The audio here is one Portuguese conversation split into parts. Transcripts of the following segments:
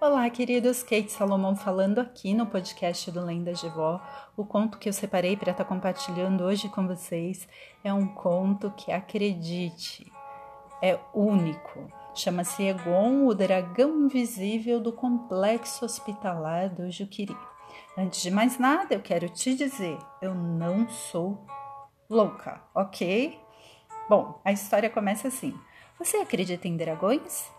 Olá, queridos. Kate Salomão falando aqui no podcast do Lendas de Vó. O conto que eu separei para estar tá compartilhando hoje com vocês é um conto que, acredite, é único. Chama-se Egon, o dragão invisível do complexo hospitalar do Juquiri. Antes de mais nada, eu quero te dizer, eu não sou louca, ok? Bom, a história começa assim. Você acredita em dragões?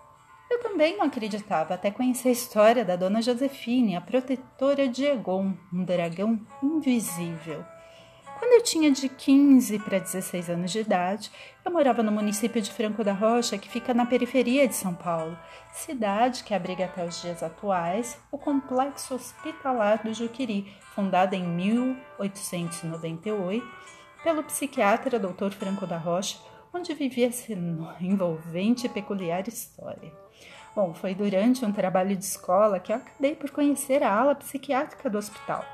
Eu também não acreditava até conhecer a história da dona Josefine, a protetora de Egon, um dragão invisível. Quando eu tinha de 15 para 16 anos de idade, eu morava no município de Franco da Rocha, que fica na periferia de São Paulo, cidade que abriga até os dias atuais o Complexo Hospitalar do Juquiri, fundado em 1898 pelo psiquiatra Dr. Franco da Rocha, onde vivia essa envolvente e peculiar história. Bom, foi durante um trabalho de escola que eu acabei por conhecer a ala psiquiátrica do hospital.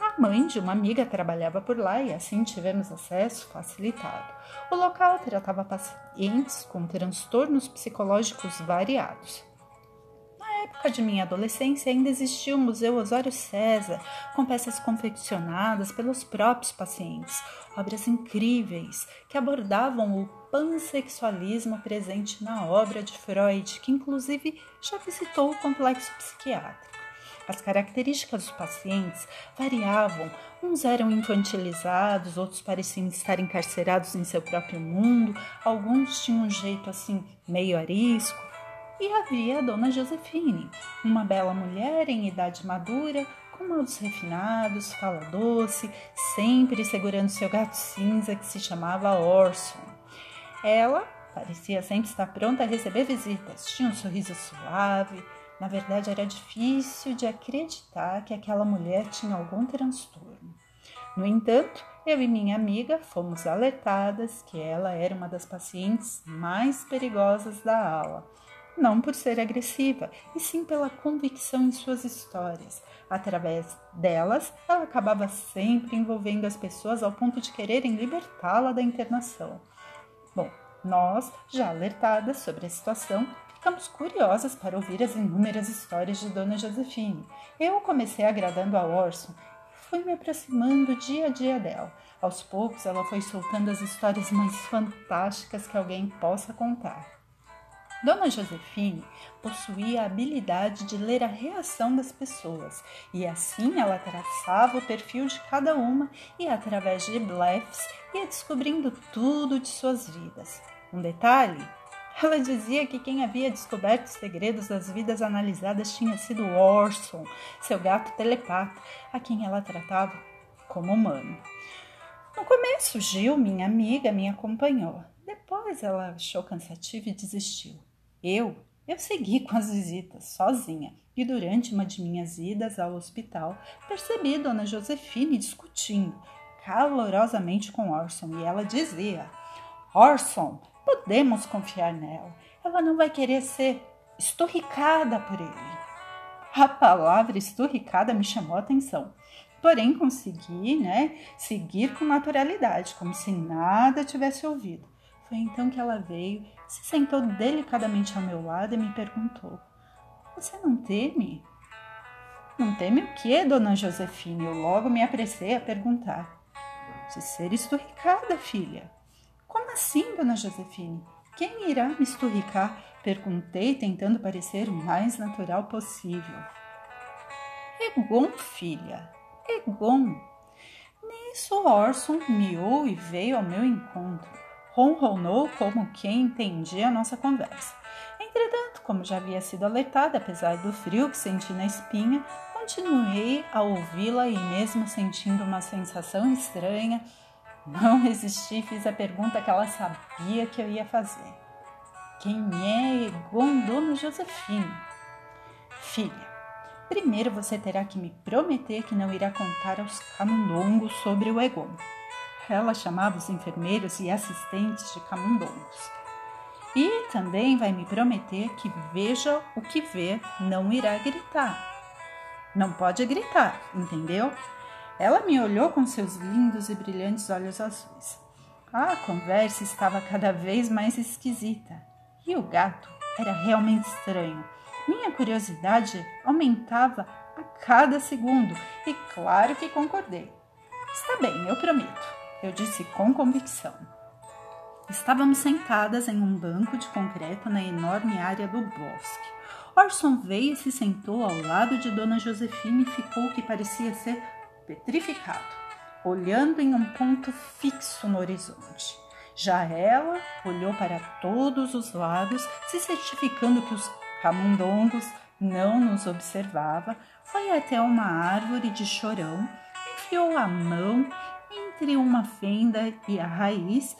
A mãe de uma amiga trabalhava por lá e assim tivemos acesso facilitado. O local tratava pacientes com transtornos psicológicos variados. Época de minha adolescência ainda existia o Museu Osório César, com peças confeccionadas pelos próprios pacientes, obras incríveis que abordavam o pansexualismo presente na obra de Freud, que inclusive já visitou o complexo psiquiátrico. As características dos pacientes variavam, uns eram infantilizados, outros pareciam estar encarcerados em seu próprio mundo, alguns tinham um jeito assim meio arisco. E havia a dona Josefine, uma bela mulher em idade madura, com modos refinados, fala doce, sempre segurando seu gato cinza que se chamava Orson. Ela parecia sempre estar pronta a receber visitas, tinha um sorriso suave. Na verdade, era difícil de acreditar que aquela mulher tinha algum transtorno. No entanto, eu e minha amiga fomos alertadas que ela era uma das pacientes mais perigosas da ala não por ser agressiva, e sim pela convicção em suas histórias. Através delas, ela acabava sempre envolvendo as pessoas ao ponto de quererem libertá-la da internação. Bom, nós, já alertadas sobre a situação, ficamos curiosas para ouvir as inúmeras histórias de Dona Josefine. Eu comecei agradando a Orson e fui me aproximando dia a dia dela. Aos poucos, ela foi soltando as histórias mais fantásticas que alguém possa contar. Dona Josefine possuía a habilidade de ler a reação das pessoas e assim ela traçava o perfil de cada uma e, através de blefs, ia descobrindo tudo de suas vidas. Um detalhe: ela dizia que quem havia descoberto os segredos das vidas analisadas tinha sido Orson, seu gato telepata, a quem ela tratava como humano. No começo, Gil, minha amiga, me acompanhou. Depois ela achou cansativo e desistiu. Eu, eu segui com as visitas sozinha e durante uma de minhas idas ao hospital percebi Dona Josefine discutindo calorosamente com Orson e ela dizia: Orson, podemos confiar nela. Ela não vai querer ser esturricada por ele. A palavra esturricada me chamou a atenção. Porém, consegui, né, seguir com naturalidade, como se nada tivesse ouvido. Foi então que ela veio, se sentou delicadamente ao meu lado e me perguntou: Você não teme? Não teme o que, dona Josefina? Eu logo me apressei a perguntar. De ser esturricada, filha. Como assim, dona Josefine? Quem irá me esturricar? Perguntei, tentando parecer o mais natural possível. Egon, filha, Egon. Nisso, Orson miou e veio ao meu encontro ronronou como quem entendia a nossa conversa. Entretanto, como já havia sido alertada, apesar do frio que senti na espinha, continuei a ouvi-la e, mesmo sentindo uma sensação estranha, não resisti e fiz a pergunta que ela sabia que eu ia fazer: Quem é Egon Dona Josefine? Filha, primeiro você terá que me prometer que não irá contar aos camundongos sobre o Egon. Ela chamava os enfermeiros e assistentes de camundongos. E também vai me prometer que veja o que vê, não irá gritar. Não pode gritar, entendeu? Ela me olhou com seus lindos e brilhantes olhos azuis. A conversa estava cada vez mais esquisita e o gato era realmente estranho. Minha curiosidade aumentava a cada segundo e claro que concordei. Está bem, eu prometo, eu disse com convicção. Estávamos sentadas em um banco de concreto na enorme área do bosque. Orson veio e se sentou ao lado de Dona Josefina e ficou que parecia ser petrificado, olhando em um ponto fixo no horizonte. Já ela olhou para todos os lados, se certificando que os camundongos não nos observava, foi até uma árvore de chorão, enfiou a mão entre uma fenda e a raiz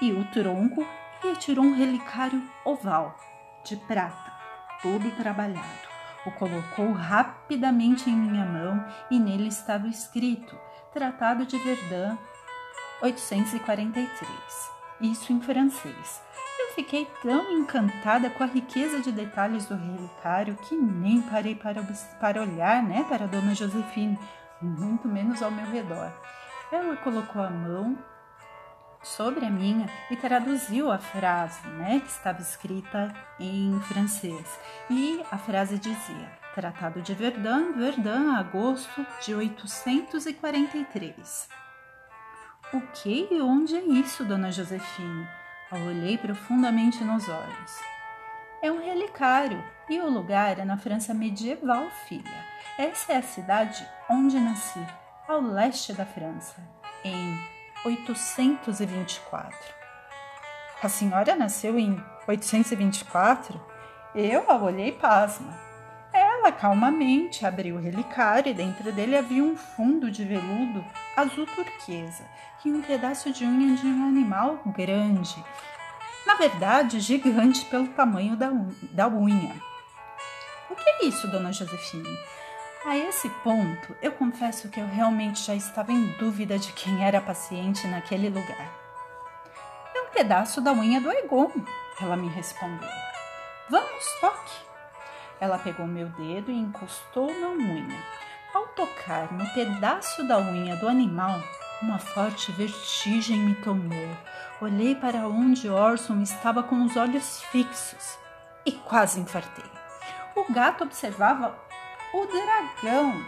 e o tronco e retirou um relicário oval de prata, todo trabalhado. O colocou rapidamente em minha mão e nele estava escrito Tratado de Verdun 843. Isso em francês. Eu fiquei tão encantada com a riqueza de detalhes do relicário que nem parei para, para olhar né, para a dona Josefine, muito menos ao meu redor. Ela colocou a mão sobre a minha e traduziu a frase né, que estava escrita em francês. E a frase dizia: Tratado de Verdun, Verdun, agosto de 843. O que e onde é isso, dona Josefine? Eu olhei profundamente nos olhos. É um relicário e o lugar é na França medieval, filha. Essa é a cidade onde nasci, ao leste da França, em 824. A senhora nasceu em 824? Eu a olhei pasma. Ela calmamente abriu o relicário e dentro dele havia um fundo de veludo azul turquesa e um pedaço de unha de um animal grande. Na verdade, gigante pelo tamanho da, unha. O que é isso, dona Josefine? A esse ponto, eu confesso que eu realmente já estava em dúvida de quem era a paciente naquele lugar. É um pedaço da unha do Egon, ela me respondeu. Vamos, toque. Ela pegou meu dedo e encostou na unha. Ao tocar no pedaço da unha do animal, uma forte vertigem me tomou. Olhei para onde Orson estava com os olhos fixos e quase infartei. O gato observava o dragão.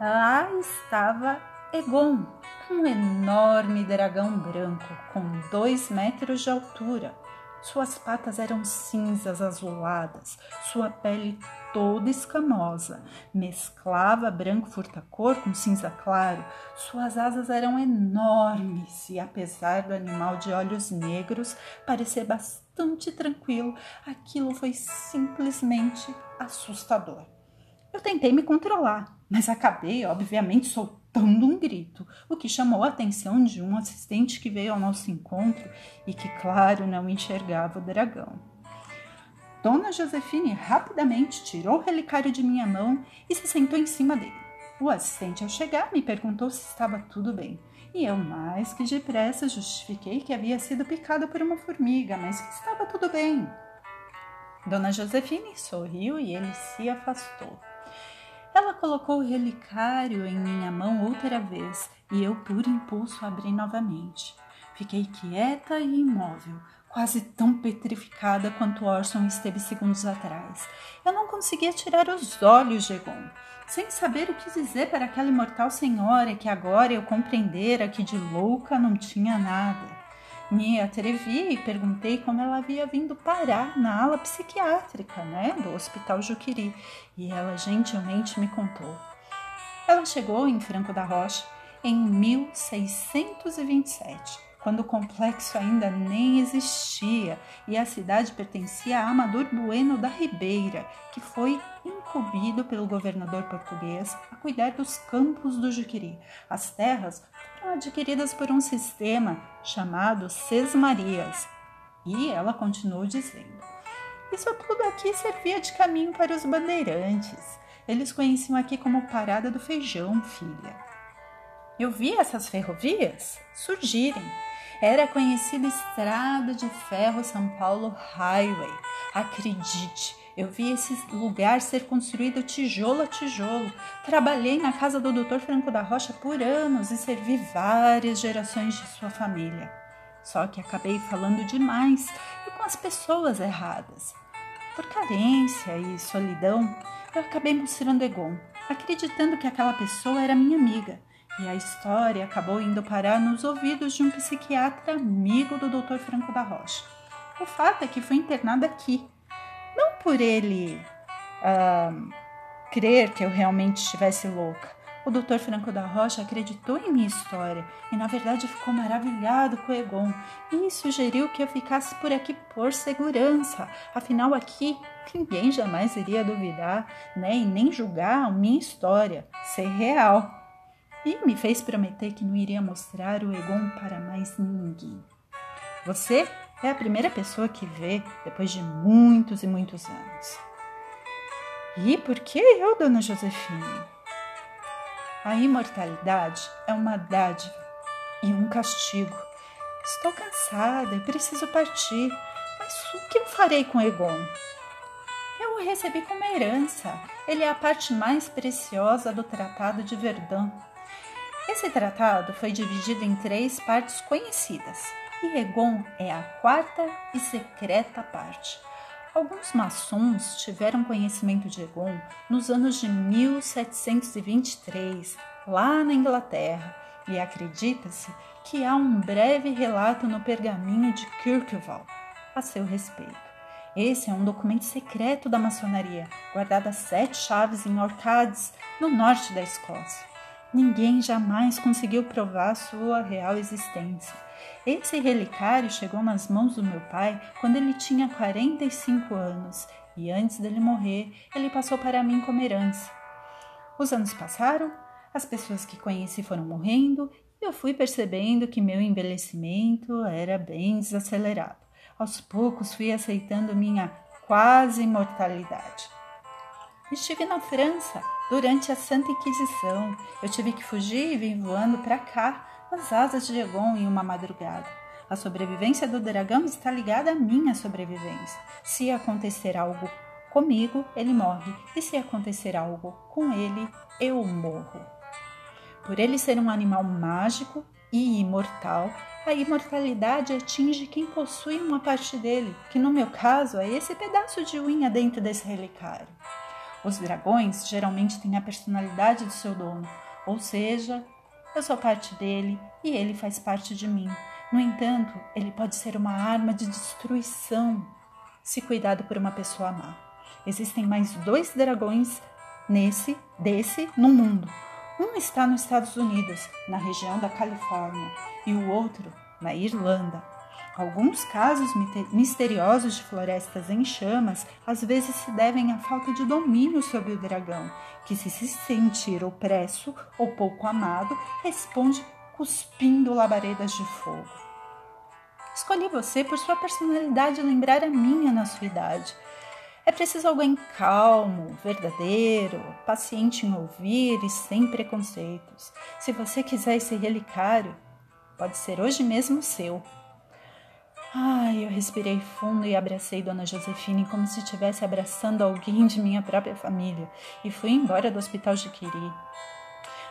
Lá estava Egon, um enorme dragão branco com dois metros de altura suas patas eram cinzas azuladas, sua pele toda escamosa, mesclava branco furtacor com cinza claro. Suas asas eram enormes e, apesar do animal de olhos negros parecer bastante tranquilo, aquilo foi simplesmente assustador. Eu tentei me controlar, mas acabei, obviamente, soltando um grito, o que chamou a atenção de um assistente que veio ao nosso encontro e que, claro, não enxergava o dragão. Dona Josefine rapidamente tirou o relicário de minha mão e se sentou em cima dele. O assistente, ao chegar, me perguntou se estava tudo bem. E eu, mais que depressa, justifiquei que havia sido picada por uma formiga, mas que estava tudo bem. Dona Josefine sorriu e ele se afastou. Ela colocou o relicário em minha mão outra vez e eu, por impulso, abri novamente. Fiquei quieta e imóvel, quase tão petrificada quanto Orson esteve segundos atrás. Eu não conseguia tirar os olhos de Egon, sem saber o que dizer para aquela imortal senhora que agora eu compreendera que de louca não tinha nada. Me atrevi e perguntei como ela havia vindo parar na ala psiquiátrica né, do Hospital Juquiri e ela gentilmente me contou. Ela chegou em Franco da Rocha em 1627, quando o complexo ainda nem existia e a cidade pertencia a Amador Bueno da Ribeira, que foi incumbido pelo governador português a cuidar dos campos do Juquiri. As terras adquiridas por um sistema chamado Sesmarias. E ela continuou dizendo: Isso tudo aqui servia de caminho para os bandeirantes. Eles conheciam aqui como Parada do Feijão, filha. Eu vi essas ferrovias surgirem. Era conhecida Estrada de Ferro São Paulo Highway. Acredite, eu vi esse lugar ser construído tijolo a tijolo. Trabalhei na casa do Dr. Franco da Rocha por anos e servi várias gerações de sua família. Só que acabei falando demais e com as pessoas erradas. Por carência e solidão, eu acabei mostrando Egon, acreditando que aquela pessoa era minha amiga. E a história acabou indo parar nos ouvidos de um psiquiatra amigo do Dr. Franco da Rocha. O fato é que fui internada aqui. Não por ele uh, crer que eu realmente estivesse louca, o Dr. Franco da Rocha acreditou em minha história e, na verdade, ficou maravilhado com o Egon e sugeriu que eu ficasse por aqui por segurança. Afinal, aqui ninguém jamais iria duvidar né, e nem julgar a minha história ser real. E me fez prometer que não iria mostrar o Egon para mais ninguém. Você é a primeira pessoa que vê depois de muitos e muitos anos. E por que eu, dona Josefina? A imortalidade é uma dádiva e um castigo. Estou cansada e preciso partir, mas o que eu farei com Egon? Eu o recebi como herança. Ele é a parte mais preciosa do Tratado de Verdun. Esse tratado foi dividido em três partes conhecidas, e Egon é a quarta e secreta parte. Alguns maçons tiveram conhecimento de Egon nos anos de 1723, lá na Inglaterra, e acredita-se que há um breve relato no pergaminho de Kirkval a seu respeito. Esse é um documento secreto da maçonaria, guardado a sete chaves em Orcades, no norte da Escócia. Ninguém jamais conseguiu provar sua real existência esse relicário chegou nas mãos do meu pai quando ele tinha 45 anos e antes dele morrer, ele passou para mim como herança. Os anos passaram, as pessoas que conheci foram morrendo e eu fui percebendo que meu envelhecimento era bem desacelerado. Aos poucos fui aceitando minha quase imortalidade. Estive na França durante a Santa Inquisição. Eu tive que fugir e vim voando para cá as asas de Egon em uma madrugada. A sobrevivência do dragão está ligada à minha sobrevivência. Se acontecer algo comigo, ele morre, e se acontecer algo com ele, eu morro. Por ele ser um animal mágico e imortal, a imortalidade atinge quem possui uma parte dele, que no meu caso é esse pedaço de unha dentro desse relicário. Os dragões geralmente têm a personalidade do seu dono, ou seja, eu sou parte dele e ele faz parte de mim. No entanto, ele pode ser uma arma de destruição se cuidado por uma pessoa má. Existem mais dois dragões nesse, desse, no mundo. Um está nos Estados Unidos, na região da Califórnia, e o outro na Irlanda. Alguns casos misteriosos de florestas em chamas às vezes se devem à falta de domínio sobre o dragão, que, se se sentir opresso ou pouco amado, responde cuspindo labaredas de fogo. Escolhi você por sua personalidade lembrar a minha na sua idade. É preciso alguém calmo, verdadeiro, paciente em ouvir e sem preconceitos. Se você quiser esse relicário, pode ser hoje mesmo seu. Ai, eu respirei fundo e abracei Dona Josefine como se estivesse abraçando alguém de minha própria família e fui embora do hospital de Quiri.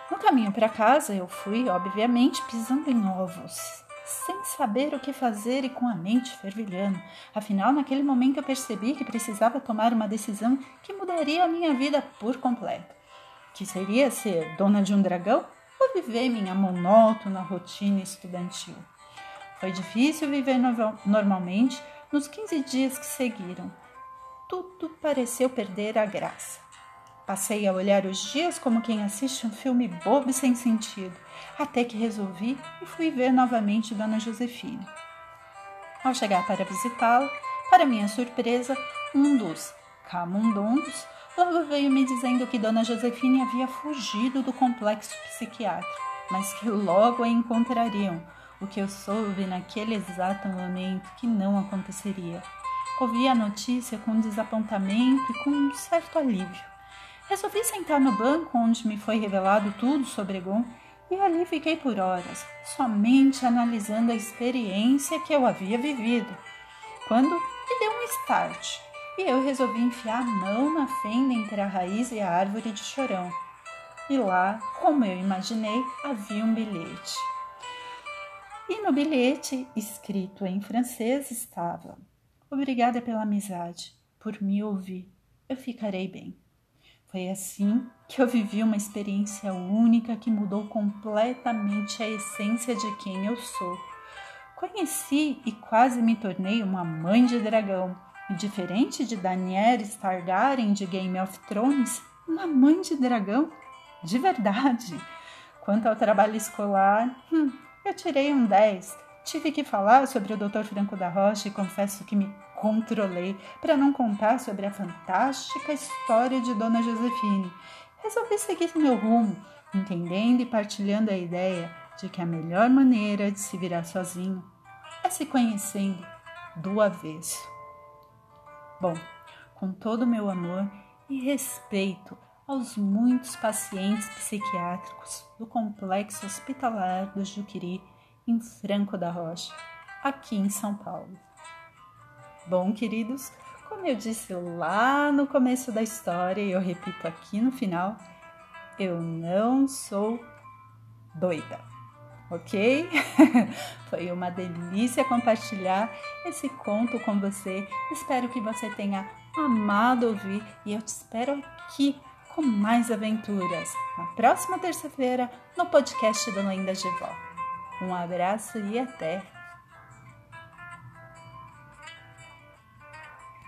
No caminho para casa, eu fui, obviamente, pisando em ovos, sem saber o que fazer e com a mente fervilhando. Afinal, naquele momento eu percebi que precisava tomar uma decisão que mudaria a minha vida por completo. Que seria ser dona de um dragão ou viver minha monótona rotina estudantil. Foi difícil viver normalmente nos 15 dias que seguiram. Tudo pareceu perder a graça. Passei a olhar os dias como quem assiste um filme bobo e sem sentido, até que resolvi e fui ver novamente Dona Josefina. Ao chegar para visitá-la, para minha surpresa, um dos camundongos logo veio me dizendo que Dona Josefina havia fugido do complexo psiquiátrico, mas que logo a encontrariam, que eu soube naquele exato momento que não aconteceria. Ouvi a notícia com desapontamento e com um certo alívio. Resolvi sentar no banco onde me foi revelado tudo sobre Egon e ali fiquei por horas, somente analisando a experiência que eu havia vivido. Quando me deu um start e eu resolvi enfiar a mão na fenda entre a raiz e a árvore de chorão. E lá, como eu imaginei, havia um bilhete. E no bilhete, escrito em francês, estava: Obrigada pela amizade, por me ouvir, eu ficarei bem. Foi assim que eu vivi uma experiência única que mudou completamente a essência de quem eu sou. Conheci e quase me tornei uma mãe de dragão. E diferente de Daenerys Targaryen de Game of Thrones, uma mãe de dragão de verdade. Quanto ao trabalho escolar, hum, eu tirei um 10. Tive que falar sobre o Dr. Franco da Rocha e confesso que me controlei para não contar sobre a fantástica história de Dona Josefine. Resolvi seguir meu rumo, entendendo e partilhando a ideia de que a melhor maneira de se virar sozinho é se conhecendo do avesso. Bom, com todo o meu amor e respeito aos muitos pacientes psiquiátricos do Complexo Hospitalar do Juquiri, em Franco da Rocha, aqui em São Paulo. Bom, queridos, como eu disse lá no começo da história e eu repito aqui no final, eu não sou doida, ok? Foi uma delícia compartilhar esse conto com você. Espero que você tenha amado ouvir e eu te espero aqui com mais aventuras na próxima terça-feira no podcast do Lendas de Vó. Um abraço e até!